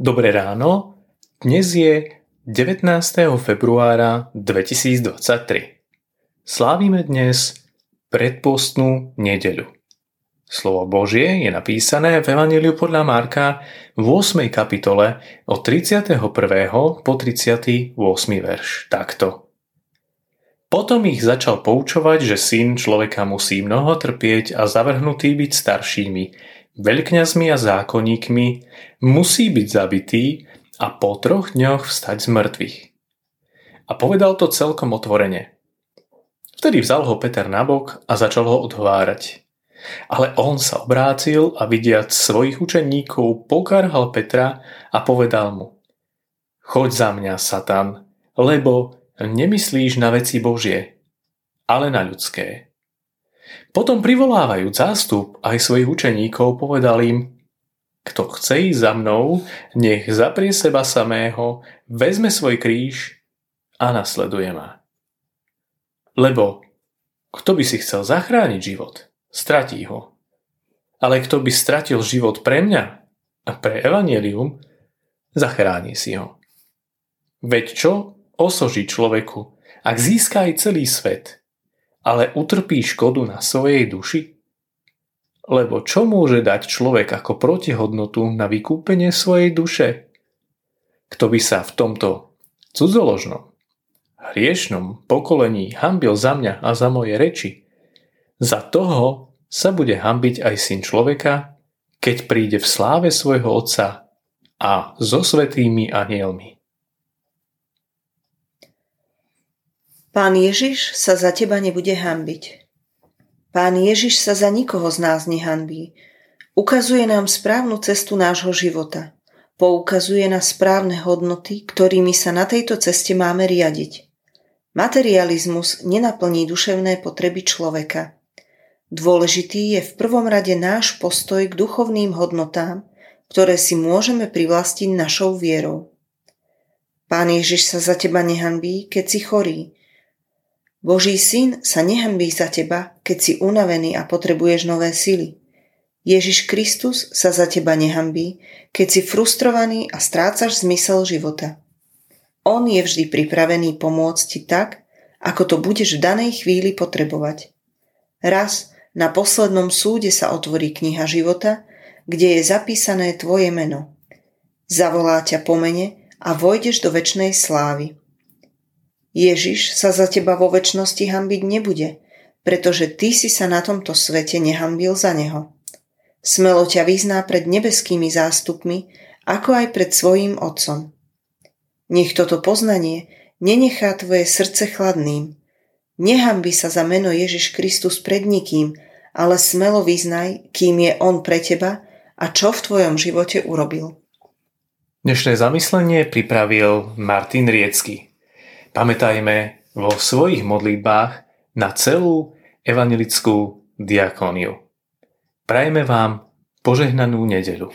Dobré ráno, dnes je 19. februára 2023. Slávime dnes predpostnú nedeľu. Slovo Božie je napísané v Evangeliu podľa Marka v 8. kapitole od 31. po 38. verš takto. Potom ich začal poučovať, že syn človeka musí mnoho trpieť a zavrhnutý byť staršími, veľkňazmi a zákonníkmi, musí byť zabitý a po troch dňoch vstať z mŕtvych. A povedal to celkom otvorene. Vtedy vzal ho Peter nabok a začal ho odhovárať. Ale on sa obrátil a vidiac svojich učeníkov pokarhal Petra a povedal mu Choď za mňa, Satan, lebo nemyslíš na veci Božie, ale na ľudské. Potom privolávajúc zástup aj svojich učeníkov povedal im, kto chce ísť za mnou, nech zaprie seba samého, vezme svoj kríž a nasleduje ma. Lebo kto by si chcel zachrániť život, stratí ho. Ale kto by stratil život pre mňa a pre evanelium, zachráni si ho. Veď čo osoží človeku, ak získa aj celý svet – ale utrpí škodu na svojej duši? Lebo čo môže dať človek ako protihodnotu na vykúpenie svojej duše? Kto by sa v tomto cudzoložnom, hriešnom pokolení hambil za mňa a za moje reči, za toho sa bude hambiť aj syn človeka, keď príde v sláve svojho otca a so svetými anielmi. Pán Ježiš sa za teba nebude hanbiť. Pán Ježiš sa za nikoho z nás nehanbí. Ukazuje nám správnu cestu nášho života. Poukazuje na správne hodnoty, ktorými sa na tejto ceste máme riadiť. Materializmus nenaplní duševné potreby človeka. Dôležitý je v prvom rade náš postoj k duchovným hodnotám, ktoré si môžeme privlastiť našou vierou. Pán Ježiš sa za teba nehanbí, keď si chorý, Boží syn sa nehambí za teba, keď si unavený a potrebuješ nové sily. Ježiš Kristus sa za teba nehambí, keď si frustrovaný a strácaš zmysel života. On je vždy pripravený pomôcť ti tak, ako to budeš v danej chvíli potrebovať. Raz na poslednom súde sa otvorí kniha života, kde je zapísané tvoje meno. Zavolá ťa po mene a vojdeš do väčšnej slávy. Ježiš sa za teba vo väčšnosti hambiť nebude, pretože ty si sa na tomto svete nehambil za neho. Smelo ťa vyzná pred nebeskými zástupmi, ako aj pred svojím otcom. Nech toto poznanie nenechá tvoje srdce chladným. Nehambi sa za meno Ježiš Kristus pred nikým, ale smelo vyznaj, kým je On pre teba a čo v tvojom živote urobil. Dnešné zamyslenie pripravil Martin Riecky. Pamätajme vo svojich modlitbách na celú evangelickú diakóniu. Prajeme vám požehnanú nedeľu.